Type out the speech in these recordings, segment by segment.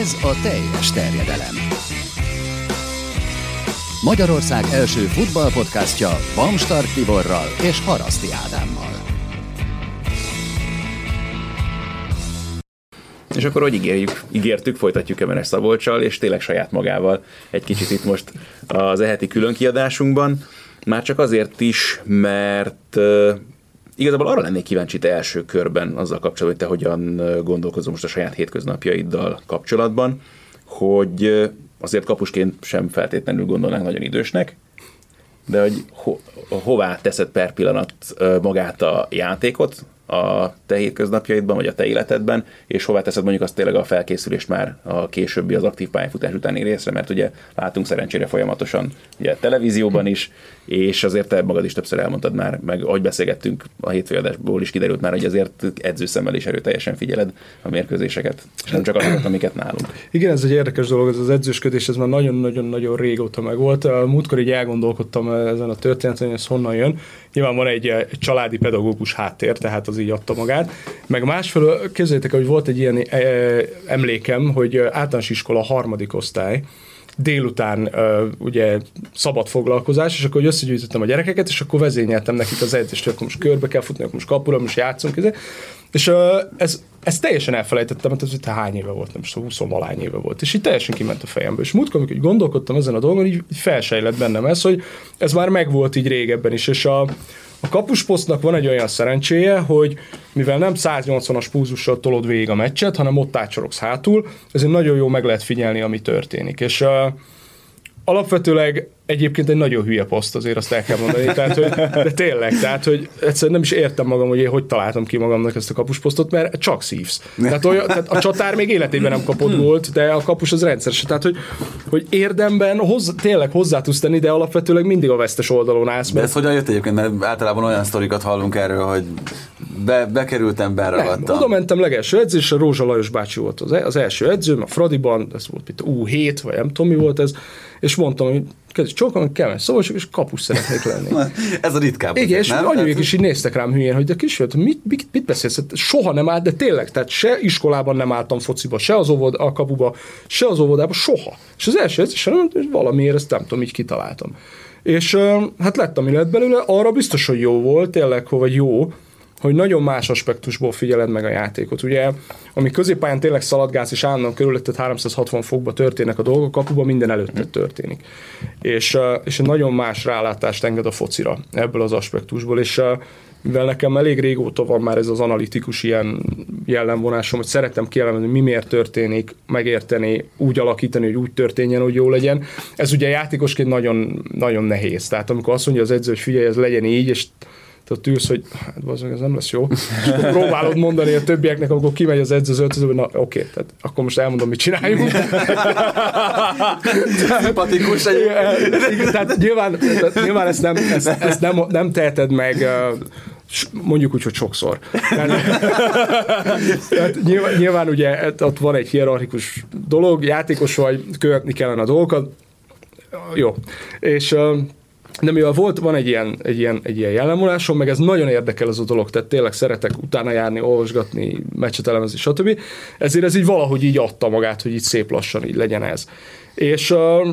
Ez a teljes terjedelem. Magyarország első futballpodcastja Bamstark Tiborral és Haraszti Ádámmal. És akkor, hogy ígérjük, ígértük, folytatjuk Emenes Szabolcsal, és tényleg saját magával egy kicsit itt most az eheti különkiadásunkban. Már csak azért is, mert Igazából arra lennék kíváncsi te első körben azzal kapcsolatban, hogy te hogyan gondolkozol most a saját hétköznapjaiddal kapcsolatban, hogy azért kapusként sem feltétlenül gondolnánk nagyon idősnek, de hogy ho- hová teszed per pillanat magát a játékot, a te hétköznapjaidban, vagy a te életedben, és hová teszed mondjuk azt tényleg a felkészülést már a későbbi az aktív pályafutás utáni részre, mert ugye látunk szerencsére folyamatosan ugye televízióban is, és azért te magad is többször elmondtad már, meg ahogy beszélgettünk a hétfőadásból is kiderült már, hogy azért edzőszemmel is erőteljesen figyeled a mérkőzéseket, és nem csak azokat, amiket nálunk. Igen, ez egy érdekes dolog, ez az edzősködés, ez már nagyon-nagyon-nagyon régóta megvolt. A múltkor így elgondolkodtam ezen a történeten, hogy ez honnan jön. Nyilván van egy, egy családi pedagógus háttér, tehát az így adta magát. Meg másfelől, képzeljétek, hogy volt egy ilyen e, emlékem, hogy általános iskola harmadik osztály, délután ugye szabad foglalkozás, és akkor összegyűjtöttem a gyerekeket, és akkor vezényeltem nekik az edzést, hogy most körbe kell futni, akkor most kapura, most játszunk. Ezért. És ez, ez teljesen elfelejtettem, mert ez hogy hány éve volt, nem tudom, 20 valány éve volt, és így teljesen kiment a fejembe. És múltkor, amikor gondolkodtam ezen a dolgon, így felsejlett bennem ez, hogy ez már megvolt így régebben is, és a, a kapusposztnak van egy olyan szerencséje, hogy mivel nem 180-as púzussal tolod végig a meccset, hanem ott átsorogsz hátul, ezért nagyon jó meg lehet figyelni, ami történik. És uh, alapvetőleg egyébként egy nagyon hülye poszt, azért azt el kell mondani, tehát, hogy, de tényleg, tehát, hogy egyszerűen nem is értem magam, hogy én hogy találtam ki magamnak ezt a kapusposztot, mert csak szívsz. Tehát, olyan, tehát a csatár még életében nem kapott gólt, de a kapus az rendszeres. Tehát, hogy, hogy érdemben hozzá, tényleg hozzá tudsz tenni, de alapvetőleg mindig a vesztes oldalon állsz. Mert... De ez hogyan jött egyébként? Mert általában olyan sztorikat hallunk erről, hogy be, bekerültem, beragadtam. Oda mentem legelső edzésre, Rózsa Lajos bácsi volt az, az első edzőm, a Fradiban, ez volt itt U7, vagy nem tudom mi volt ez, és mondtam, hogy kedves csókom, kell szóval és kapus szeretnék lenni. Ez a ritkább. Igen, és anyuék is így néztek rám hülyén, hogy de kisfiat, mit, mit, mit beszélsz? Hát soha nem állt, de tényleg, tehát se iskolában nem álltam fociba, se az óvod, a kapuba, se az óvodába, soha. És az első edzésen valamiért ezt nem tudom, így kitaláltam. És hát lett, ami lett belőle, arra biztos, hogy jó volt, tényleg, vagy jó, hogy nagyon más aspektusból figyeled meg a játékot. Ugye, ami középpályán tényleg szaladgálsz, és állandóan körülötted 360 fokba történnek a dolgok, kapuban minden előtted történik. És, és egy nagyon más rálátást enged a focira ebből az aspektusból, és mivel nekem elég régóta van már ez az analitikus ilyen jellemvonásom, hogy szeretem kielemezni, mi miért történik, megérteni, úgy alakítani, hogy úgy történjen, hogy jó legyen. Ez ugye játékosként nagyon, nagyon nehéz. Tehát amikor azt mondja az edző, hogy figyelj, ez legyen így, és ott ülsz, hogy hát bazdmeg, ez nem lesz jó. És akkor próbálod mondani a többieknek, amikor kimegy az edző az öltözőbe, na oké, tehát akkor most elmondom, mit csináljunk. Szimpatikus Tehát nyilván, tehát nyilván ezt, nem, ezt, ezt nem, nem teheted meg mondjuk úgy, hogy sokszor. Tehát nyilván, nyilván ugye ott van egy hierarchikus dolog, játékos vagy, követni kellene a dolgokat, jó. És de mivel volt, van egy ilyen, egy ilyen, egy ilyen jellemvonásom, meg ez nagyon érdekel ez a dolog, tehát tényleg szeretek utána járni, olvasgatni, meccset elemezni, stb. Ezért ez így valahogy így adta magát, hogy így szép lassan így legyen ez. És uh,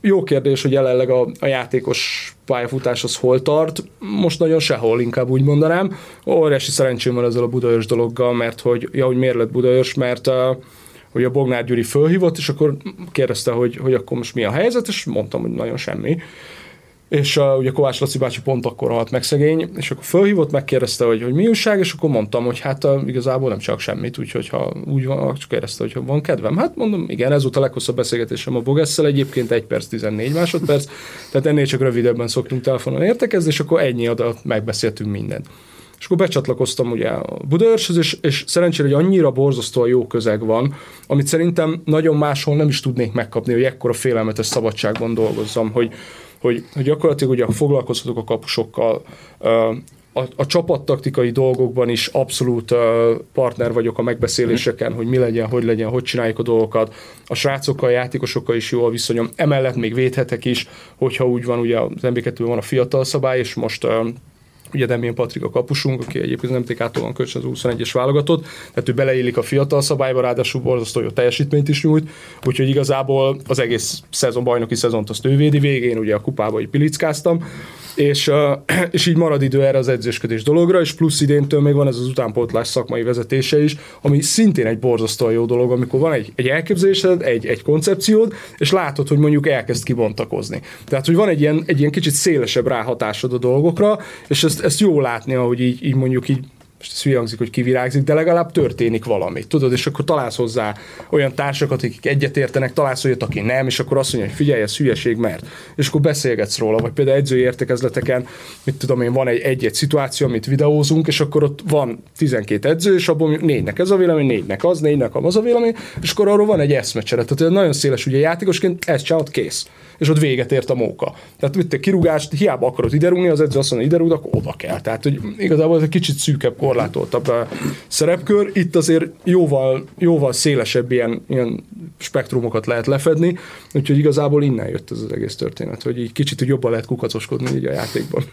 jó kérdés, hogy jelenleg a, a játékos pályafutás az hol tart. Most nagyon sehol, inkább úgy mondanám. Óriási szerencsém van ezzel a Budaörs dologgal, mert hogy, ja, hogy miért lett Budaörs, mert uh, hogy a Bognár Gyuri fölhívott, és akkor kérdezte, hogy, hogy akkor most mi a helyzet, és mondtam, hogy nagyon semmi és uh, ugye Kovács Laci bácsi pont akkor halt meg szegény, és akkor fölhívott, megkérdezte, hogy, hogy mi újság, és akkor mondtam, hogy hát uh, igazából nem csak semmit, úgyhogy ha úgy van, csak kérdezte, hogy van kedvem. Hát mondom, igen, ez volt a leghosszabb beszélgetésem a Bogesszel, egyébként 1 perc 14 másodperc, tehát ennél csak rövidebben szoktunk telefonon értekezni, és akkor ennyi adat megbeszéltünk mindent. és akkor becsatlakoztam ugye a Budaörshez, és, és szerencsére, hogy annyira borzasztóan jó közeg van, amit szerintem nagyon máshol nem is tudnék megkapni, hogy ekkora félelmetes szabadságban dolgozzam, hogy, hogy, hogy gyakorlatilag ugye foglalkozhatok a kapusokkal, a, a csapattaktikai dolgokban is abszolút uh, partner vagyok a megbeszéléseken, hogy mi legyen, hogy legyen, hogy csináljuk a dolgokat. A srácokkal, a játékosokkal is jó a viszonyom. Emellett még védhetek is, hogyha úgy van, ugye az mb van a fiatal szabály, és most uh, ugye Demén Patrik a kapusunk, aki egyébként nem MTK-tól van kölcsön az 21-es válogatott, tehát ő beleillik a fiatal szabályba, ráadásul borzasztó jó teljesítményt is nyújt, úgyhogy igazából az egész szezon, bajnoki szezont azt ő védi végén, ugye a kupába így pilickáztam, és, és így marad idő erre az edzősködés dologra, és plusz idéntől még van ez az utánpótlás szakmai vezetése is, ami szintén egy borzasztóan jó dolog, amikor van egy, egy elképzelésed, egy, egy koncepciód, és látod, hogy mondjuk elkezd kibontakozni. Tehát, hogy van egy ilyen, egy ilyen kicsit szélesebb ráhatásod a dolgokra, és ezt, ezt jó látni, ahogy így, így mondjuk így most ez hangzik, hogy kivirágzik, de legalább történik valami, tudod, és akkor találsz hozzá olyan társakat, akik egyetértenek, találsz olyat, aki nem, és akkor azt mondja, hogy figyelj, ez hülyeség, mert. És akkor beszélgetsz róla, vagy például edzői értekezleteken, mit tudom én, van egy egy-egy szituáció, amit videózunk, és akkor ott van 12 edző, és abból négynek ez a vélemény, négynek az, négynek az a vélemény, és akkor arról van egy eszmecsere. Tehát nagyon széles, ugye játékosként ezt csinálod, kész és ott véget ért a móka. Tehát mit te kirúgást, hiába akarod ide rúgni, az edző azt mondja, ide rúg, akkor oda kell. Tehát, hogy igazából ez egy kicsit szűkebb, korlátoltabb eh, szerepkör. Itt azért jóval, jóval szélesebb ilyen, ilyen spektrumokat lehet lefedni, úgyhogy igazából innen jött ez az egész történet, hogy így kicsit hogy jobban lehet kukacoskodni így a játékban.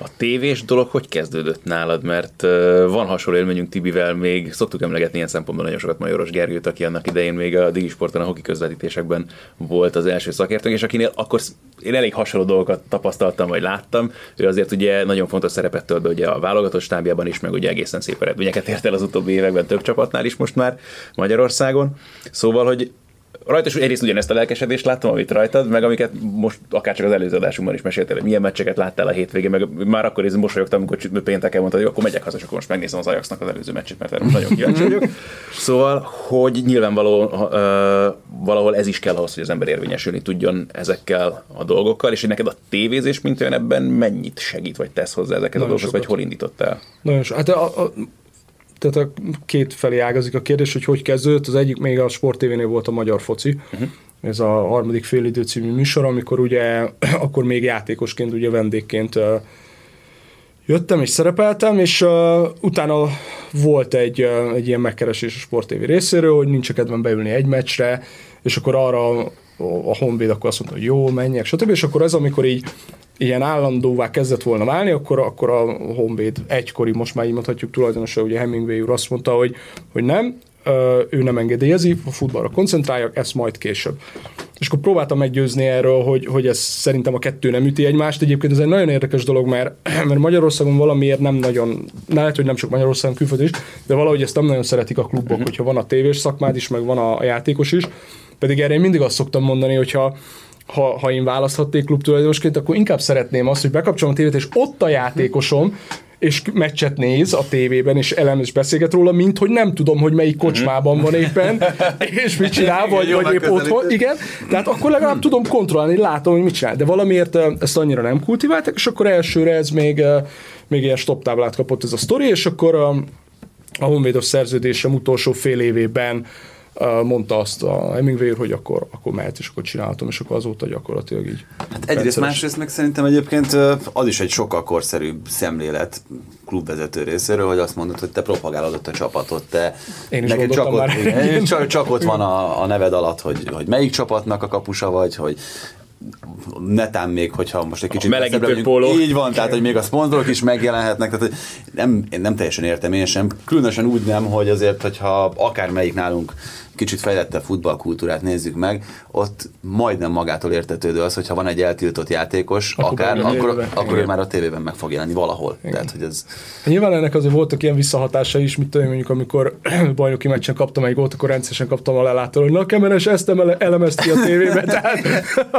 A tévés dolog hogy kezdődött nálad? Mert uh, van hasonló élményünk Tibivel, még szoktuk emlegetni ilyen szempontból nagyon sokat Majoros Gergőt, aki annak idején még a Digisporton a hoki közvetítésekben volt az első szakértőnk, és akinél akkor én elég hasonló dolgokat tapasztaltam, vagy láttam. Ő azért ugye nagyon fontos szerepet tölt be ugye a válogatott stábjában is, meg ugye egészen szép eredményeket ért el az utóbbi években több csapatnál is most már Magyarországon. Szóval, hogy rajta is egyrészt ugyanezt a lelkesedést láttam, amit rajtad, meg amiket most akár csak az előző adásunkban is meséltél, hogy milyen meccseket láttál a hétvégén, meg már akkor is mosolyogtam, amikor pénteken mondtad, hogy akkor megyek haza, és akkor most megnézem az Ajaxnak az előző meccsét, mert erre nagyon kíváncsi vagyok. Szóval, hogy nyilvánvaló uh, valahol ez is kell ahhoz, hogy az ember érvényesülni tudjon ezekkel a dolgokkal, és hogy neked a tévézés, mint olyan ebben mennyit segít, vagy tesz hozzá ezeket a dolgokhoz, vagy hol indítottál? Nagyon so. Hát a, a, tehát a két felé ágazik a kérdés, hogy hogy kezdődött. Az egyik még a Sport TV-nél volt a Magyar Foci, uh-huh. ez a harmadik félidő című műsor, amikor ugye akkor még játékosként, ugye vendégként jöttem és szerepeltem, és uh, utána volt egy, uh, egy ilyen megkeresés a Sport TV részéről, hogy nincs kedvem beülni egy meccsre, és akkor arra a Honvéd akkor azt mondta, hogy jó, menjek, stb. És akkor ez, amikor így ilyen állandóvá kezdett volna válni, akkor, akkor a Honvéd egykori, most már így mondhatjuk tulajdonosa, ugye Hemingway úr azt mondta, hogy, hogy nem, ő nem engedélyezi, a futballra koncentráljak, ezt majd később. És akkor próbáltam meggyőzni erről, hogy, hogy ez szerintem a kettő nem üti egymást. Egyébként ez egy nagyon érdekes dolog, mert, mert Magyarországon valamiért nem nagyon, lehet, hogy nem csak Magyarországon külföldön is, de valahogy ezt nem nagyon szeretik a klubok, uh-huh. hogyha van a tévés szakmád is, meg van a, a játékos is. Pedig erre én mindig azt szoktam mondani, hogyha ha, ha én választhatnék klubtulajdonosként, akkor inkább szeretném azt, hogy bekapcsolom a tévét, és ott a játékosom, és meccset néz a tévében, és elem és beszélget róla, mint hogy nem tudom, hogy melyik kocsmában van éppen, és mit csinál, vagy, vagy épp otthon. Igen, tehát akkor legalább tudom kontrollálni, látom, hogy mit csinál. De valamiért ezt annyira nem kultiváltak, és akkor elsőre ez még, még ilyen stop táblát kapott ez a sztori, és akkor a, a Honvédos szerződésem utolsó fél évében mondta azt a Hemingway, hogy akkor, akkor mehet, és akkor csinálhatom, és akkor azóta gyakorlatilag így. Hát egyrészt, másrészt meg szerintem egyébként az is egy sokkal korszerűbb szemlélet klubvezető részéről, hogy azt mondod, hogy te propagálod ott a csapatot, te Én is neked csak ott, igen, csak, csak ott van a, a neved alatt, hogy, hogy melyik csapatnak a kapusa vagy, hogy netán még, hogyha most egy kicsit melegítő póló. Így van, tehát hogy még a szponzorok is megjelenhetnek, tehát hogy nem, én nem teljesen értem én sem, különösen úgy nem, hogy azért, hogyha akármelyik nálunk kicsit fejlettebb futballkultúrát nézzük meg, ott majdnem magától értetődő az, hogyha van egy eltiltott játékos, akkor akár, akkor, akkor ő már a tévében meg fog jelenni valahol. Igen. Tehát, hogy ez... Nyilván ennek azért voltak ilyen visszahatása is, mint tudom, mondjuk amikor bajnoki meccsen kaptam egy gólt, akkor rendszeresen kaptam a lelától, hogy na kemeres, ezt elemezt ki a tévébe, tehát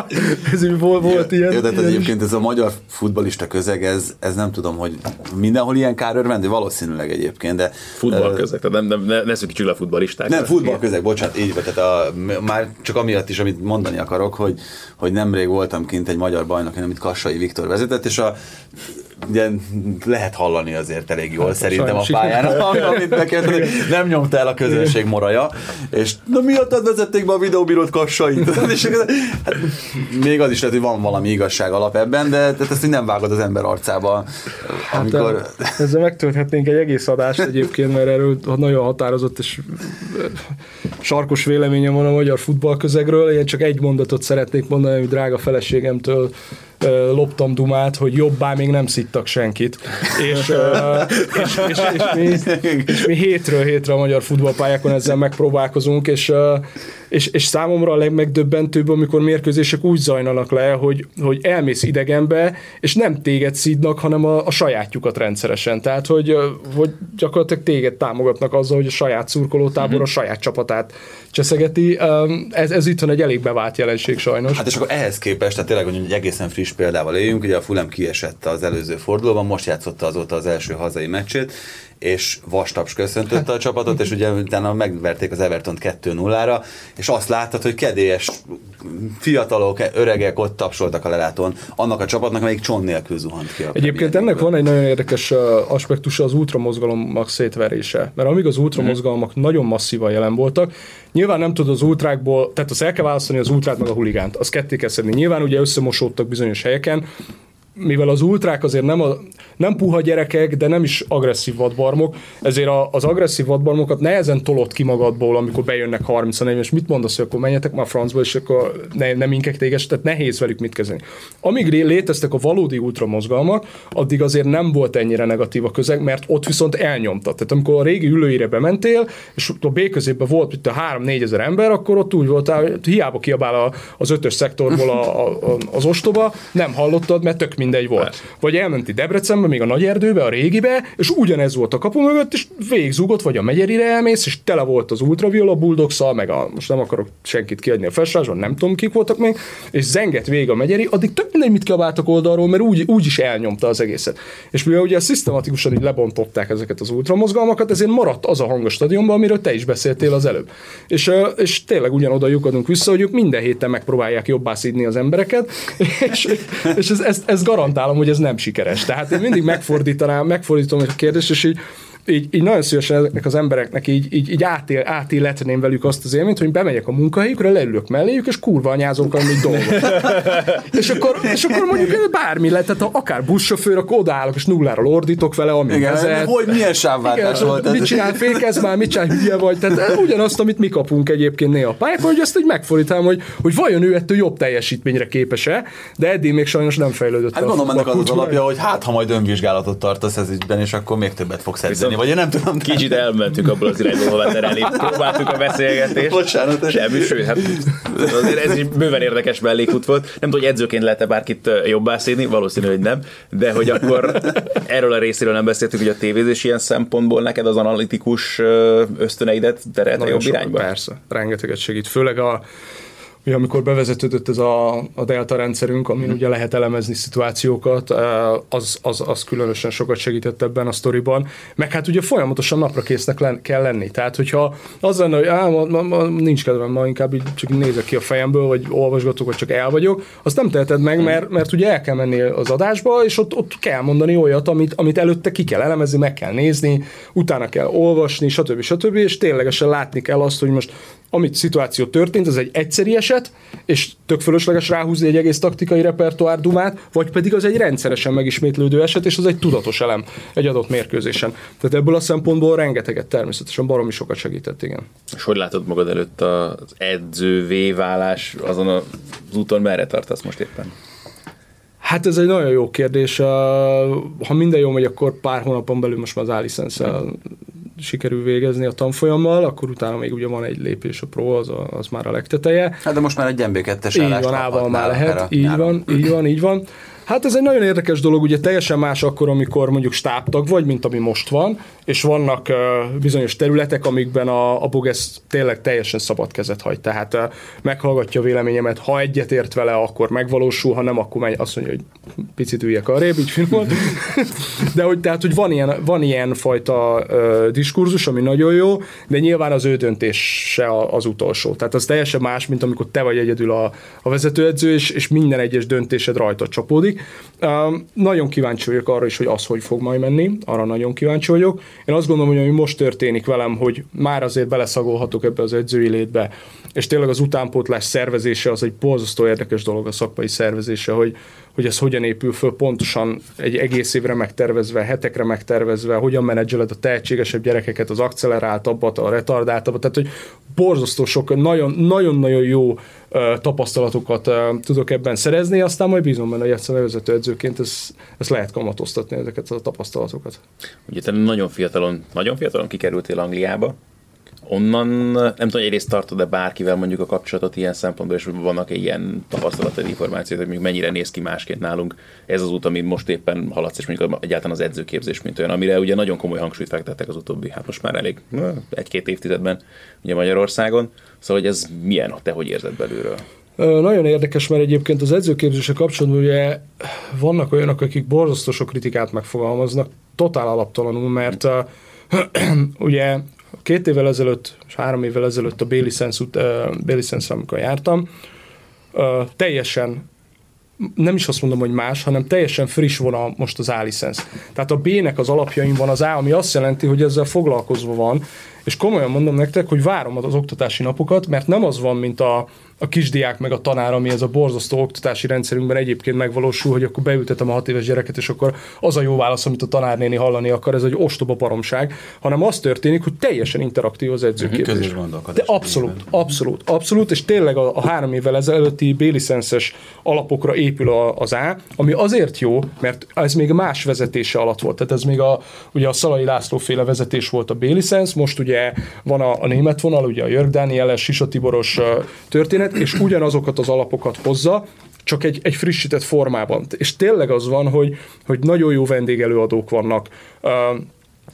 ez volt, volt ilyen. Jó, tehát ilyen egyébként ez a magyar futbalista közeg, ez, ez nem tudom, hogy mindenhol ilyen kárörvendő, valószínűleg egyébként, de... Futball közeg, tehát nem, nem, ne, ne szükítsük le a futballisták. Nem, futball közeg, bocsánat, így tehát a, már csak amiatt is, amit mondani akarok, hogy, hogy nemrég voltam kint egy magyar bajnok, amit Kassai Viktor vezetett, és a ugye lehet hallani azért elég jól hát, szerintem a pályán, ami, amit nekem nem nyomta el a közönség moraja, és na miattad vezették be a videóbírót kassait. és, hát, még az is lehet, hogy van valami igazság alap ebben, de tehát ezt nem vágod az ember arcába. Hát, amikor... Hát, ezzel megtölthetnénk egy egész adást egyébként, mert erről nagyon határozott és sarkos véleményem van a magyar futballközegről. Én csak egy mondatot szeretnék mondani, hogy drága feleségemtől loptam dumát, hogy jobbá még nem szittak senkit. És, és, és, és, mi, és mi hétről hétre a magyar futballpályákon ezzel megpróbálkozunk, és, és, és számomra a legmegdöbbentőbb, amikor mérkőzések úgy zajlanak le, hogy, hogy elmész idegenbe, és nem téged szídnak, hanem a, a sajátjukat rendszeresen. Tehát, hogy, hogy gyakorlatilag téged támogatnak azzal, hogy a saját szurkolótábor a saját csapatát cseszegeti. Ez, ez itt van egy elég bevált jelenség sajnos. Hát és akkor ehhez képest, tehát tényleg, hogy egy egészen friss példával éljünk, ugye a Fulham kiesett az előző fordulóban, most játszotta azóta az első hazai meccsét, és vastaps köszöntötte a csapatot, és ugye utána megverték az Everton 2-0-ra, és azt láttad, hogy kedélyes fiatalok, öregek ott tapsoltak a lelátón annak a csapatnak, amelyik cson nélkül zuhant ki. Egyébként ennek van egy nagyon érdekes aspektusa az ultramozgalomnak szétverése, mert amíg az ultramozgalmak mm. nagyon masszívan jelen voltak, nyilván nem tud az ultrákból, tehát azt el kell választani az ultrát meg a huligánt, azt ketté kell szedni. Nyilván ugye összemosódtak bizonyos helyeken, mivel az ultrák azért nem, a, nem puha gyerekek, de nem is agresszív vadbarmok, ezért a, az agresszív vadbarmokat nehezen tolott ki magadból, amikor bejönnek 30 40 és mit mondasz, hogy akkor menjetek már francba, és akkor ne, nem inkek téges, tehát nehéz velük mit kezdeni. Amíg léteztek a valódi ultramozgalmak, addig azért nem volt ennyire negatív a közeg, mert ott viszont elnyomta. Tehát amikor a régi ülőire bementél, és a B középben volt itt a 3-4 ezer ember, akkor ott úgy voltál, hogy hiába kiabál az ötös szektorból a, a, az ostoba, nem hallottad, mert tök mindegy volt. Persze. Vagy elmenti Debrecenbe, még a nagy erdőbe, a régibe, és ugyanez volt a kapu mögött, és végzugott, vagy a megyerire elmész, és tele volt az ultraviola bulldogs meg a, most nem akarok senkit kiadni a felsőházban, nem tudom kik voltak még, és zenget vég a megyeri, addig tök mindegy, mit kiabáltak oldalról, mert úgy, úgy is elnyomta az egészet. És mivel ugye szisztematikusan így lebontották ezeket az ultramozgalmakat, ezért maradt az a hang a stadionban, amiről te is beszéltél az előbb. És, és tényleg ugyanoda lyukadunk vissza, hogy ők minden héten megpróbálják jobbá szídni az embereket, és, és ez, ez, ez garantálom, hogy ez nem sikeres. Tehát én mindig megfordítanám, megfordítom a kérdést, és így így, így nagyon szívesen ezeknek az embereknek így, így, így átél, átéletném velük azt az élményt, hogy bemegyek a munkahelyükre, leülök melléjük, és kurva anyázunk, amit dolgok. és, akkor, és akkor mondjuk bármi lehet, tehát akár buszsofőr, akkor odaállok, és nulláról ordítok vele, ami Igen, vezet. Hogy milyen sávváltás Igen, volt? Mit csinál, fékez már, mit csinál, hülye vagy. Tehát ugyanazt, amit mi kapunk egyébként néha a pályákon, hogy ezt egy megfordítám, hogy, hogy vajon ő ettől jobb teljesítményre képes-e, de eddig még sajnos nem fejlődött. Hát gondolom ennek az, az alapja, hogy hát ha majd önvizsgálatot tartasz ez ügyben, és akkor még többet fogsz szerzni vagy én nem tudom. Kicsit elmentünk abból az irányból, hova terelni. Próbáltuk a beszélgetést. Bocsánat. Semmi, sőt, hát azért ez is bőven érdekes mellékút volt. Nem tudom, hogy edzőként lehet-e bárkit jobbá szédni, valószínű, hogy nem, de hogy akkor erről a részéről nem beszéltük, hogy a tévézés ilyen szempontból neked az analitikus ösztöneidet terelte jobb irányba? Persze, rengeteget segít. Főleg a ugye, amikor bevezetődött ez a, a delta rendszerünk, amin mm. ugye lehet elemezni szituációkat, az, az, az különösen sokat segített ebben a sztoriban, meg hát ugye folyamatosan napra késznek len, kell lenni. Tehát, hogyha az lenne, hogy á, ma, ma, ma, nincs kedvem, ma inkább így csak nézek ki a fejemből, vagy olvasgatok, vagy csak el vagyok, azt nem teheted meg, mert, mert ugye el kell menni az adásba, és ott, ott kell mondani olyat, amit, amit előtte ki kell elemezni, meg kell nézni, utána kell olvasni, stb. stb. és ténylegesen látni kell azt, hogy most amit szituáció történt, az egy egyszeri eset, és tök fölösleges ráhúzni egy egész taktikai repertoár dumát, vagy pedig az egy rendszeresen megismétlődő eset, és az egy tudatos elem egy adott mérkőzésen. Tehát ebből a szempontból rengeteget természetesen baromi sokat segített, igen. És hogy látod magad előtt az edzővé válás azon az úton, merre tartasz most éppen? Hát ez egy nagyon jó kérdés. Ha minden jó megy, akkor pár hónapon belül most már az alicense sikerül végezni a tanfolyammal, akkor utána még ugye van egy lépés a pro, az, a, az már a legteteje. Hát de most már egy MB2-es Így van, már lehet, így van, így van, így van. Hát ez egy nagyon érdekes dolog, ugye teljesen más akkor, amikor mondjuk stábtag vagy, mint ami most van, és vannak uh, bizonyos területek, amikben a, a Boges tényleg teljesen szabad kezet hagy. Tehát uh, meghallgatja a véleményemet, ha egyetért vele, akkor megvalósul, ha nem, akkor megy, azt mondja, hogy picit üljek arrébb, így finom De hogy, tehát, hogy van ilyen, van ilyen fajta uh, diskurzus, ami nagyon jó, de nyilván az ő döntése az utolsó. Tehát az teljesen más, mint amikor te vagy egyedül a, a vezetőedző, és, és minden egyes döntésed rajta csapódik Um, nagyon kíváncsi vagyok arra is, hogy az hogy fog majd menni, arra nagyon kíváncsi vagyok. Én azt gondolom, hogy ami most történik velem, hogy már azért beleszagolhatok ebbe az edzői létbe, és tényleg az utánpótlás szervezése az egy borzasztó érdekes dolog a szakmai szervezése, hogy, hogy ez hogyan épül föl pontosan egy egész évre megtervezve, hetekre megtervezve, hogyan menedzseled a tehetségesebb gyerekeket, az akceleráltabbat, a retardáltabbat, tehát hogy borzasztó sok, nagyon-nagyon jó tapasztalatokat tudok ebben szerezni, aztán majd bízom benne, hogy egyszer vezető edzőként ez, ez lehet kamatoztatni ezeket a tapasztalatokat. Ugye te nagyon fiatalon, nagyon fiatalon kikerültél Angliába, onnan nem tudom, egyrészt tartod-e bárkivel mondjuk a kapcsolatot ilyen szempontból, és vannak -e ilyen tapasztalatod, információt, hogy mennyire néz ki másként nálunk ez az út, ami most éppen haladsz, és mondjuk egyáltalán az edzőképzés, mint olyan, amire ugye nagyon komoly hangsúlyt fektettek az utóbbi, hát most már elég egy-két évtizedben ugye Magyarországon. Szóval, hogy ez milyen, te hogy érzed belülről? Nagyon érdekes, mert egyébként az edzőképzése kapcsolatban ugye vannak olyanok, akik borzasztó sok kritikát megfogalmaznak, totál alaptalanul, mert ugye két évvel ezelőtt, és három évvel ezelőtt a B-licensz, uh, amikor jártam, teljesen nem is azt mondom, hogy más, hanem teljesen friss vonal most az A-licensz. Tehát a B-nek az alapjain van az A, ami azt jelenti, hogy ezzel foglalkozva van, és komolyan mondom nektek, hogy várom az oktatási napokat, mert nem az van, mint a, a kisdiák meg a tanár, ami ez a borzasztó oktatási rendszerünkben egyébként megvalósul, hogy akkor beültetem a hat éves gyereket, és akkor az a jó válasz, amit a tanárnéni hallani akar, ez egy ostoba baromság, hanem az történik, hogy teljesen interaktív az edzőképzés. De abszolút, abszolút, abszolút, és tényleg a, a három évvel ezelőtti B-licenszes alapokra épül a, az A, ami azért jó, mert ez még más vezetése alatt volt. Tehát ez még a, ugye a Szalai László féle vezetés volt a B-licensz, most ugye van a, a német vonal, ugye a Jörg Dánieles, Sisa Tiboros történet, és ugyanazokat az alapokat hozza, csak egy, egy frissített formában. És tényleg az van, hogy, hogy nagyon jó vendégelőadók vannak,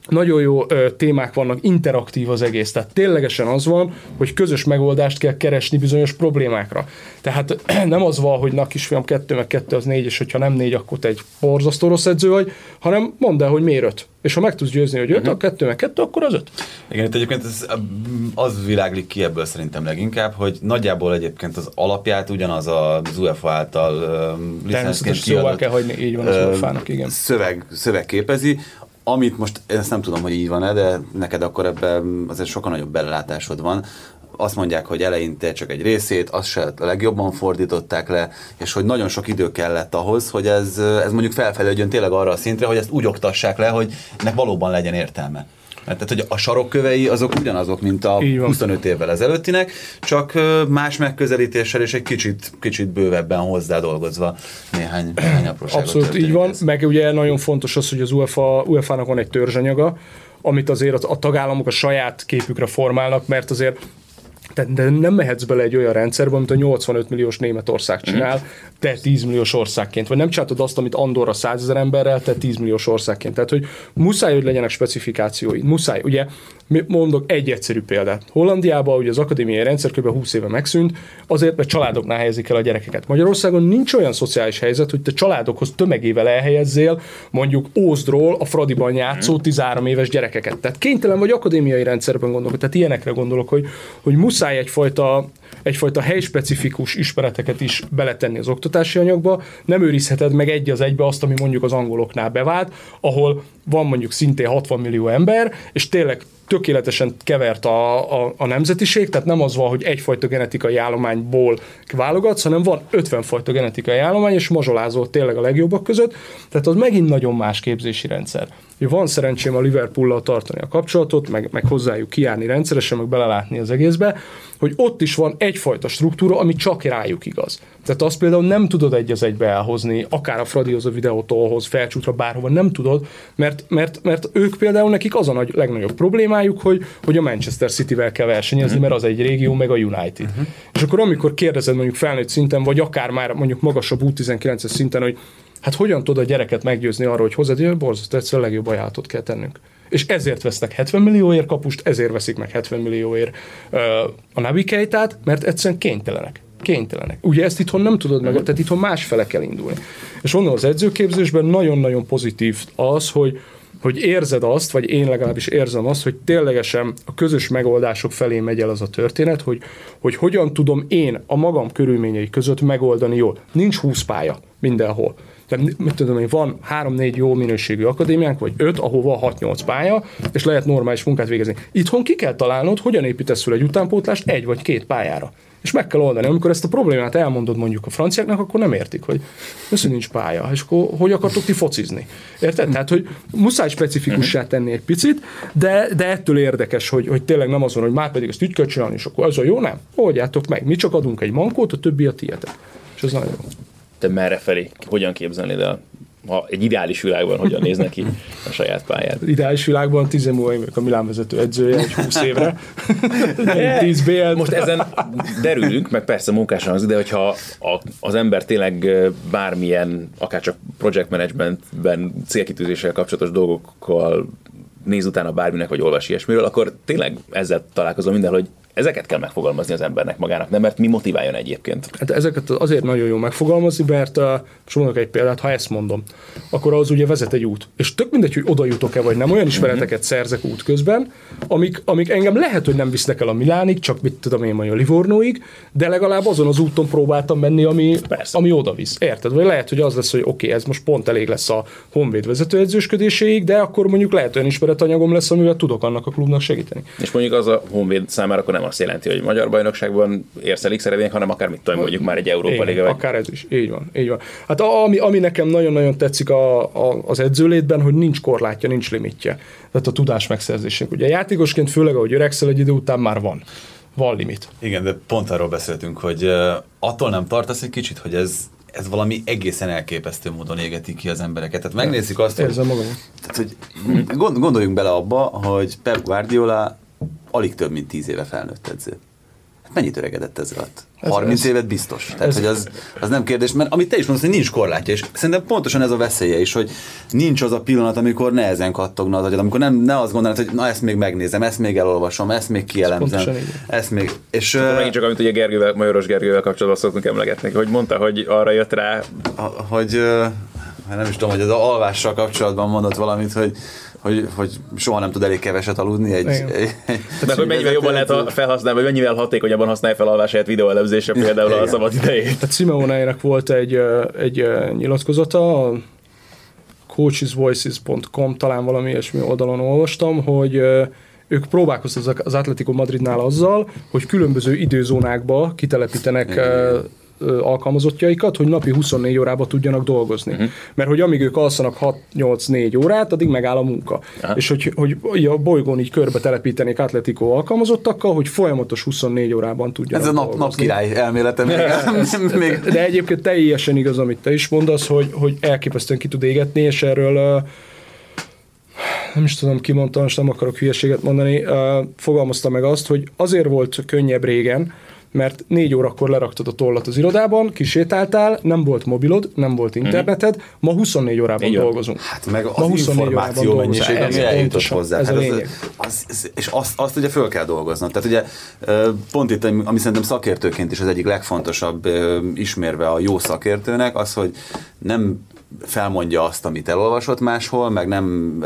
nagyon jó ö, témák vannak, interaktív az egész. Tehát ténylegesen az van, hogy közös megoldást kell keresni bizonyos problémákra. Tehát nem az van, hogy na kisfiam, kettő meg kettő az négy, és hogyha nem négy, akkor te egy borzasztó rossz edző vagy, hanem mondd el, hogy miért öt. És ha meg tudsz győzni, hogy öt, uh-huh. a kettő meg kettő, akkor az öt. Igen, itt egyébként ez, az világlik ki ebből szerintem leginkább, hogy nagyjából egyébként az alapját ugyanaz az UEFA által uh, licenszként kiadott kell hagyni, így van az UEFA-nak, igen. Szöveg, szöveg képezi, amit most, ezt nem tudom, hogy így van-e, de neked akkor ebben azért sokkal nagyobb belelátásod van, azt mondják, hogy eleinte csak egy részét, azt se a legjobban fordították le, és hogy nagyon sok idő kellett ahhoz, hogy ez, ez mondjuk felfelé tényleg arra a szintre, hogy ezt úgy oktassák le, hogy ennek valóban legyen értelme. Mert tehát, hogy a sarokkövei azok ugyanazok, mint a 25 évvel ezelőttinek, csak más megközelítéssel és egy kicsit, kicsit bővebben hozzádolgozva néhány, néhány apróságot. Abszolút így van, ez. meg ugye nagyon fontos az, hogy az UEFA, UEFA-nak van egy törzsanyaga, amit azért a tagállamok a saját képükre formálnak, mert azért tehát de nem mehetsz bele egy olyan rendszerbe, amit a 85 milliós Németország csinál, mm. te 10 milliós országként. Vagy nem csináltad azt, amit Andorra 100 ezer emberrel, te 10 milliós országként. Tehát, hogy muszáj, hogy legyenek specifikációi. Muszáj. Ugye mondok egy egyszerű példát. Hollandiában ugye az akadémiai rendszer kb. 20 éve megszűnt, azért, mert családoknál helyezik el a gyerekeket. Magyarországon nincs olyan szociális helyzet, hogy te családokhoz tömegével elhelyezzél mondjuk Ózdról a Fradiban játszó 13 éves gyerekeket. Tehát kénytelen vagy akadémiai rendszerben gondolok, tehát ilyenekre gondolok, hogy, hogy muszáj egyfajta egyfajta helyspecifikus ismereteket is beletenni az oktatási anyagba, nem őrizheted meg egy az egybe azt, ami mondjuk az angoloknál bevált, ahol van mondjuk szintén 60 millió ember, és tényleg tökéletesen kevert a, a, a nemzetiség, tehát nem az van, hogy egyfajta genetikai állományból válogatsz, hanem van 50 fajta genetikai állomány, és mazsolázol tényleg a legjobbak között, tehát az megint nagyon más képzési rendszer. Van szerencsém a Liverpool-lal tartani a kapcsolatot, meg, meg hozzájuk kiárni rendszeresen, meg belelátni az egészbe, hogy ott is van egyfajta struktúra, ami csak rájuk igaz. Tehát azt például nem tudod egy az egybe elhozni, akár a Fradihoz, a videótólhoz, felcsútra, bárhova, nem tudod, mert, mert, mert ők például nekik az a nagy, legnagyobb problémájuk, hogy, hogy a Manchester City-vel kell versenyezni, uh-huh. mert az egy régió, meg a United. Uh-huh. És akkor amikor kérdezed mondjuk felnőtt szinten, vagy akár már mondjuk magasabb U19-es szinten, hogy hát hogyan tud a gyereket meggyőzni arról, hogy hozzád, hogy borzasztó, egyszerűen a legjobb ajánlatot kell tennünk és ezért vesznek 70 millióért kapust, ezért veszik meg 70 millióért uh, a Nabi Keitát, mert egyszerűen kénytelenek. Kénytelenek. Ugye ezt itthon nem tudod meg, tehát itthon más fele kell indulni. És onnan az edzőképzésben nagyon-nagyon pozitív az, hogy, hogy érzed azt, vagy én legalábbis érzem azt, hogy ténylegesen a közös megoldások felé megy el az a történet, hogy, hogy hogyan tudom én a magam körülményei között megoldani jól. Nincs 20 pálya mindenhol. Tehát mit tudom én, van három-négy jó minőségű akadémiánk, vagy öt, ahova 6-8 pálya, és lehet normális munkát végezni. Itthon ki kell találnod, hogyan építesz fel egy utánpótlást egy vagy két pályára. És meg kell oldani. Amikor ezt a problémát elmondod mondjuk a franciáknak, akkor nem értik, hogy ez nincs pálya, és akkor hogy akartok ti focizni. Érted? Tehát, hogy muszáj specifikussá tenni egy picit, de, de ettől érdekes, hogy, hogy tényleg nem azon, hogy már pedig ezt így kell csinálni, és akkor ez a jó, nem? Oldjátok meg. Mi csak adunk egy mankót, a többi a tietek. És ez nagyon jó. Te merre felé? Hogyan képzelnéd el? Ha egy ideális világban hogyan néz neki a saját pályád? Ideális világban 10 év múlva a Milán vezető edzője, egy 20 évre. 10 BL. Most ezen derülünk, meg persze munkásan az, de hogyha a, az ember tényleg bármilyen, akár csak project managementben célkitűzéssel kapcsolatos dolgokkal néz utána bárminek, vagy olvas ilyesmiről, akkor tényleg ezzel találkozom minden, hogy ezeket kell megfogalmazni az embernek magának, nem mert mi motiváljon egyébként. Hát ezeket azért nagyon jó megfogalmazni, mert uh, most mondok egy példát, ha ezt mondom, akkor az ugye vezet egy út. És tök mindegy, hogy oda jutok-e vagy nem, olyan ismereteket szerzek út közben, amik, amik engem lehet, hogy nem visznek el a Milánig, csak mit tudom én, majd a Livornóig, de legalább azon az úton próbáltam menni, ami, Persze. ami oda visz. Érted? Vagy lehet, hogy az lesz, hogy oké, okay, ez most pont elég lesz a Honvéd vezetőedzősködéséig, de akkor mondjuk lehet olyan ismeretanyagom lesz, amivel tudok annak a klubnak segíteni. És mondjuk az a Honvéd számára akkor nem azt jelenti, hogy magyar bajnokságban érsz elég eredményt, hanem akár mit tudom, mondjuk már egy Európa Liga. Vagy... Akár ez is, így van, így van. Hát ami, ami nekem nagyon-nagyon tetszik a, a, az edzőlétben, hogy nincs korlátja, nincs limitje. Tehát a tudás megszerzésünk. Ugye játékosként, főleg ahogy öregszel egy idő után már van van limit. Igen, de pont arról beszéltünk, hogy uh, attól nem tartasz egy kicsit, hogy ez, ez valami egészen elképesztő módon égeti ki az embereket. Tehát megnézzük azt, Érzem hogy, magam. tehát, hogy gondoljunk bele abba, hogy Pep Guardiola alig több mint tíz éve felnőtt edző. Hát mennyit öregedett ez alatt? 30 ez, évet biztos. Tehát, ez, hogy az, az nem kérdés, mert amit te is mondasz, hogy nincs korlátja, és szerintem pontosan ez a veszélye is, hogy nincs az a pillanat, amikor nehezen kattogna az agyad, amikor nem, ne azt gondolod, hogy na ezt még megnézem, ezt még elolvasom, ezt még kielemzem, ezt még. És, uh, megint csak amit ugye Gergővel, Majoros Gergővel kapcsolatban szoktunk emlegetni, hogy mondta, hogy arra jött rá. A, hogy uh, nem is tudom, hogy az alvással kapcsolatban mondott valamit, hogy hogy, hogy soha nem tud elég keveset aludni. Egy, egy, egy, Mert hogy mennyivel jobban lehet felhasználni, vagy mennyivel hatékonyabban használja fel a saját videóelemzésre például a szabad idejét. Hát Simeone-nek volt egy, egy nyilatkozata, a coachesvoices.com, talán valami ilyesmi oldalon olvastam, hogy ők próbálkoztak az Atletico Madridnál azzal, hogy különböző időzónákba kitelepítenek Igen alkalmazottjaikat, hogy napi 24 órában tudjanak dolgozni. Uh-huh. Mert hogy amíg ők alszanak 6-8-4 órát, addig megáll a munka. Uh-huh. És hogy, hogy a bolygón így körbe telepítenék Atletico alkalmazottakkal, hogy folyamatos 24 órában tudjanak Ez a nap, nap király elméletem. még. De egyébként teljesen igaz, amit te is mondasz, hogy, hogy elképesztően ki tud égetni, és erről nem is tudom, ki mondta, most nem akarok hülyeséget mondani, fogalmazta meg azt, hogy azért volt könnyebb régen, mert négy órakor leraktad a tollat az irodában, kisétáltál, nem volt mobilod, nem volt mhm. interneted, ma 24 órában Igen. dolgozunk. Hát meg az ma információ mennyiség, ami eljutott hozzá. Ez hát a Az, az, az, és azt, azt ugye föl kell dolgoznod. Tehát ugye pont itt, ami szerintem szakértőként is az egyik legfontosabb ismérve a jó szakértőnek, az, hogy nem felmondja azt, amit elolvasott máshol, meg nem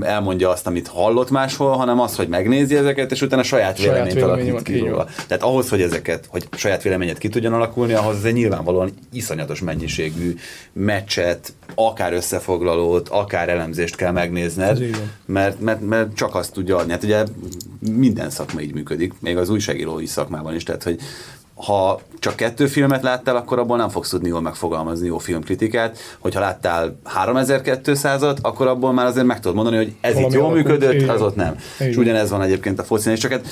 elmondja azt, amit hallott máshol, hanem az, hogy megnézi ezeket, és utána saját, saját véleményt alakít ki róla. Tehát ahhoz, hogy ezeket, hogy saját véleményet ki tudjon alakulni, ahhoz ez egy nyilvánvalóan iszonyatos mennyiségű meccset, akár összefoglalót, akár elemzést kell megnézned, mert, mert, mert csak azt tudja adni. Hát ugye minden szakma így működik, még az újságírói szakmában is, tehát hogy ha csak kettő filmet láttál, akkor abból nem fogsz tudni jól megfogalmazni jó filmkritikát. Hogyha láttál 3200-at, akkor abból már azért meg tudod mondani, hogy ez Valami itt jól működött, az ott nem. Igen. És ugyanez van egyébként a focin, és csak hát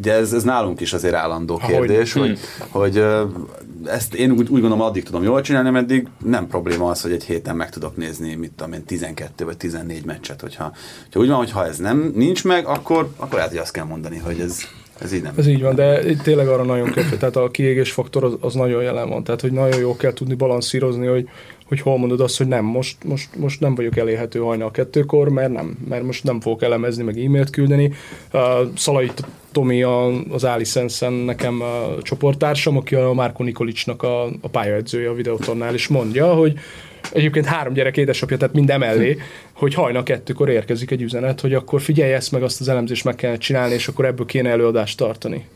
de ez, ez nálunk is azért állandó kérdés, Ahogy. hogy, hmm. hogy ezt én úgy, úgy gondolom, addig tudom jól csinálni, meddig nem probléma az, hogy egy héten meg tudok nézni, mit tudom én, 12 vagy 14 meccset, hogyha, hogyha úgy van, hogy ha ez nem nincs meg, akkor, akkor lehet, hogy azt kell mondani, hogy ez, ez így nem. Ez így van, de tényleg arra nagyon kell, tehát a kiégés faktor az, az nagyon jelen van, tehát hogy nagyon jó kell tudni balanszírozni, hogy, hogy hol mondod azt, hogy nem, most, most, most nem vagyok elérhető hajnal kettőkor, mert nem, mert most nem fogok elemezni, meg e-mailt küldeni. Uh, Szalai Tomi a, az Alicensen nekem a csoporttársam, aki a Márko Nikolicsnak a, a pályaedzője a videótonnál, és mondja, hogy egyébként három gyerek édesapja, tehát mind emellé, hogy hajnal kettőkor érkezik egy üzenet, hogy akkor figyelj ezt meg, azt az elemzést meg kell csinálni, és akkor ebből kéne előadást tartani.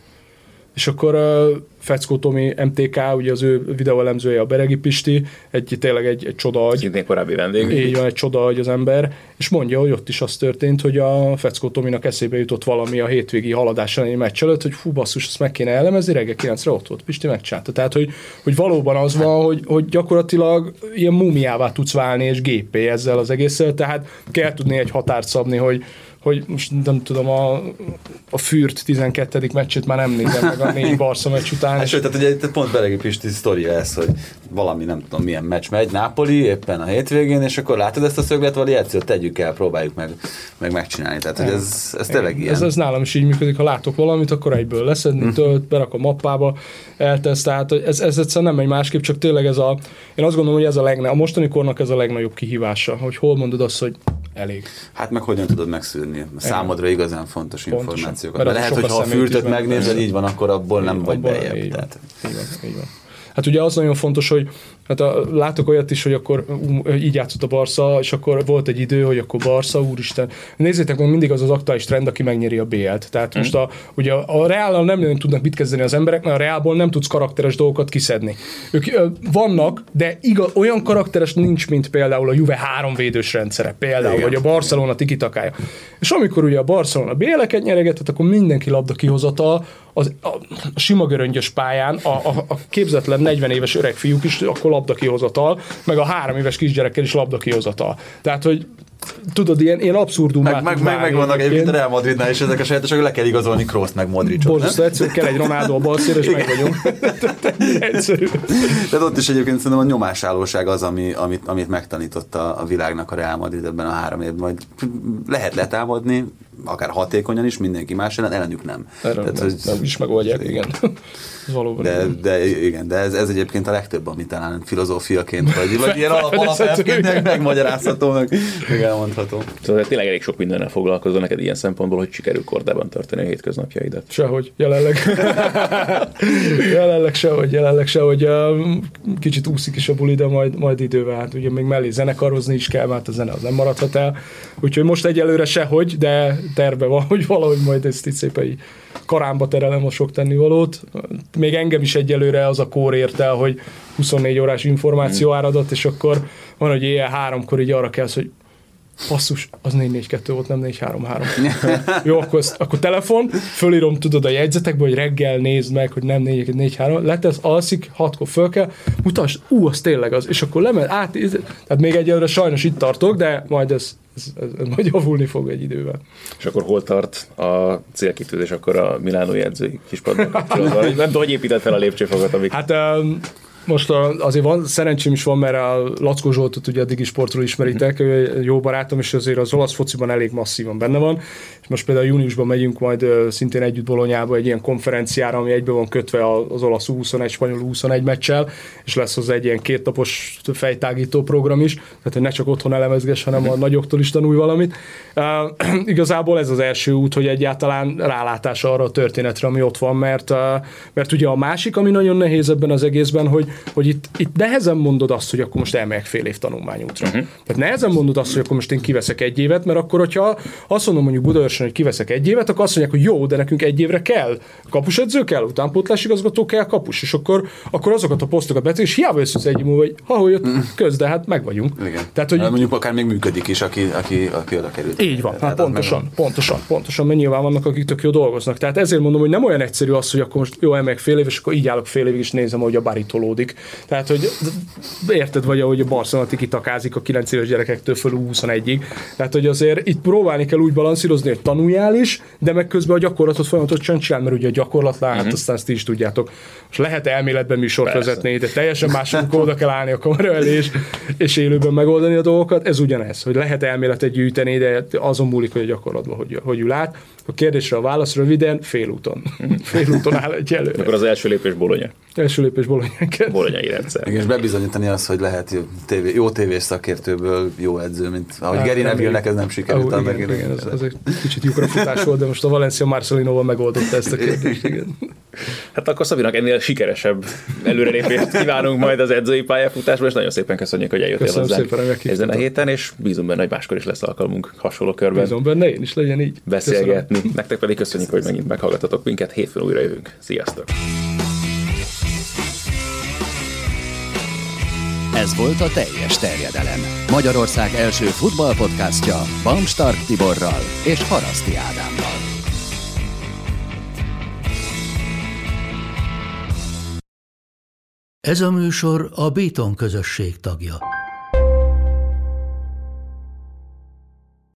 És akkor uh, Feckó Tomi MTK, ugye az ő videóelemzője a Beregi Pisti, egy, tényleg egy, egy csoda agy. Szintén korábbi vendég. Így van, egy csoda agy az ember, és mondja, hogy ott is az történt, hogy a Feckó Tominak eszébe jutott valami a hétvégi haladás elleni meccs előtt, hogy fú basszus, ezt meg kéne elemezni, reggel 9 ott volt, Pisti megcsinálta. Tehát, hogy, hogy valóban az van, hogy, hogy gyakorlatilag ilyen múmiává tudsz válni, és gépé ezzel az egésszel, tehát kell tudni egy határt szabni, hogy, hogy most nem tudom, a, a Fürt 12. meccsét már nem nézem meg a négy Barca meccs után. Hát, sőt, tehát ugye pont Beregi Pisti sztoria ez, hogy valami nem tudom milyen meccs megy, Nápoli éppen a hétvégén, és akkor látod ezt a szögletvariációt, tegyük el, próbáljuk meg, meg megcsinálni. Tehát, hogy ez, ez tényleg ilyen. Ez, ez nálam is így működik, ha látok valamit, akkor egyből leszedni, mm. tölt, berak a mappába, eltesz, tehát hogy ez, ez egyszerűen nem egy másképp, csak tényleg ez a, én azt gondolom, hogy ez a legnagyobb, a mostani kornak ez a legnagyobb kihívása, hogy hol mondod azt, hogy elég. Hát meg hogyan tudod megszűrni számodra igazán fontos Pontosan. információkat. Mert lehet, hogy ha a fürtöt megnézed, így van, akkor abból nem vagy Abból- beljebb. Így van, Tehát. így van, így van. Hát ugye az nagyon fontos, hogy hát a, látok olyat is, hogy akkor um, így játszott a Barca, és akkor volt egy idő, hogy akkor Barca, úristen. Nézzétek meg, mindig az az aktuális trend, aki megnyeri a BL-t. Tehát most a, ugye a Reállal nem nagyon tudnak mit kezdeni az emberek, mert a Reálból nem tudsz karakteres dolgokat kiszedni. Ők ö, vannak, de igaz, olyan karakteres nincs, mint például a Juve három védős rendszere, például, Igen. vagy a Barcelona tikitakája. És amikor ugye a Barcelona BL-eket nyeregetett, akkor mindenki labda kihozatal, az, a, a sima göröngyös pályán, a, a, a képzetlen 40 éves öreg fiúk is akkor labda kihozatal, meg a három éves kisgyerekkel is labda kihozatal. Tehát, hogy tudod, ilyen, ilyen abszurdum Meg, meg, meg, meg vannak egyébként a Real Madridnál is ezek a sajátosok, le kell igazolni Kroos meg Modricot. Borzasztó egyszerű, kell egy Ronaldo a bal szélre, és meg vagyunk. Egyszerű. Tehát ott is egyébként szerintem a nyomásállóság az, ami, amit, amit megtanította a világnak a Real Madrid ebben a három évben, hogy lehet letámadni, akár hatékonyan is, mindenki más ellen, ellenük nem. Erre Tehát, nem, hogy- nem is megoldják, igen. Ez valóban. De, igen. de igen, de ez, ez egyébként a legtöbb, amit talán filozófiaként, vagy, vagy ilyen alap, alapelvként meg, megmagyarázható, meg, meg elmondható. Szóval tényleg elég sok mindennel foglalkozol neked ilyen szempontból, hogy sikerül kordában tartani a hétköznapjaidat. Sehogy, jelenleg. jelenleg sehogy, jelenleg sehogy. Kicsit úszik is a buli, de majd, majd idővel. Hát ugye még mellé zenekarozni is kell, mert a zene az nem maradhat el. Úgyhogy most egyelőre sehogy, de terve van, hogy valahogy majd ezt itt szépen karámba terelem a sok tennivalót. Még engem is egyelőre az a kór ért el, hogy 24 órás információ áradat, és akkor van, hogy éjjel háromkor így arra kelsz, hogy basszus, az 442 volt, nem 433. Jó, akkor, ezt, akkor telefon, fölírom, tudod a jegyzetekbe, hogy reggel nézd meg, hogy nem 443, letesz, alszik, hatkor föl kell, mutasd, ú, az tényleg az, és akkor lemegy, át, tehát még egyelőre sajnos itt tartok, de majd ez, ez, ez, ez majd javulni fog egy idővel. És akkor hol tart a célkitűzés akkor a Milánó edzői kispadban? Nem tudom, hogy épített fel a lépcsőfokat, amik Hát um, most azért van, szerencsém is van, mert a Lackó Zsoltot ugye a Digi Sportról ismeritek, ő jó barátom, és azért az olasz fociban elég masszívan benne van. És most például júniusban megyünk majd szintén együtt Bolonyába egy ilyen konferenciára, ami egybe van kötve az olasz 21, spanyol 21 meccsel, és lesz hozzá egy ilyen kétnapos fejtágító program is, tehát hogy ne csak otthon elemezges, hanem a nagyoktól is tanulj valamit. Uh, igazából ez az első út, hogy egyáltalán rálátás arra a történetre, ami ott van, mert, uh, mert ugye a másik, ami nagyon nehéz ebben az egészben, hogy, hogy itt, itt nehezen mondod azt, hogy akkor most elmegyek fél év tanulmányútra. Uh-huh. Tehát nehezen mondod azt, hogy akkor most én kiveszek egy évet, mert akkor, hogyha azt mondom mondjuk Budaörsön, hogy kiveszek egy évet, akkor azt mondják, hogy jó, de nekünk egy évre kell. Kapusedző kell, utánpótlás igazgató kell, kapus. És akkor, akkor azokat a posztokat betű, és hiába jössz az egy múlva, hogy ha, jött köz, de hát meg vagyunk. Igen. Tehát, hogy Mondjuk akár még működik is, aki, aki, aki oda került. így van, hát pontosan, megvan. pontosan, pontosan, mert nyilván vannak, akik tök jó dolgoznak. Tehát ezért mondom, hogy nem olyan egyszerű az, hogy akkor most jó, elmegyek fél év, és akkor így állok fél évig, és nézem, hogy a bari tolódik. Tehát, hogy érted vagy, ahogy a Barcelona kitakázik a 9 éves gyerekektől föl 21-ig. Tehát, hogy azért itt próbálni kell úgy balanszírozni, hogy tanuljál is, de meg közben a gyakorlatot folyamatosan csinál, mert ugye a gyakorlat, hát aztán ezt is tudjátok. Most lehet elméletben műsort Persze. vezetni, de teljesen más, amikor oda kell állni a kamera elé, és, és élőben megoldani a dolgokat. Ez ugyanez, hogy lehet elméletet gyűjteni, de azon múlik, hogy a gyakorlatban hogy, hogy ül át. A kérdésre a válasz röviden, félúton. Félúton áll egy előre. akkor az első lépés Bolonya. Első lépés bolonyánk. Bolonyai rendszer. Igen, és bebizonyítani azt, hogy lehet jó, tévé, jó tévés szakértőből jó edző, mint ahogy Hát, Geri nem, Neville-nek ez nem sikerült. annak igen, idején. igen, ez, ez egy kicsit lyukrafutás volt, de most a Valencia Marcelinoval megoldotta ezt a kérdést. Igen. Hát akkor Szabinak ennél sikeresebb előrelépést kívánunk majd az edzői pályafutásban, és nagyon szépen köszönjük, hogy eljöttél Köszönöm hozzánk szépen, ezen a héten, és bízom benne, hogy máskor is lesz alkalmunk hasonló körben Bízom benne, én is legyen így. beszélgetni. Nektek pedig köszönjük, hogy megint meghallgatatok minket, hétfőn újra jövünk. Sziasztok! Ez volt a teljes terjedelem. Magyarország első futballpodcastja Bamstark Tiborral és Haraszti Ádámmal. Ez a műsor a Béton közösség tagja.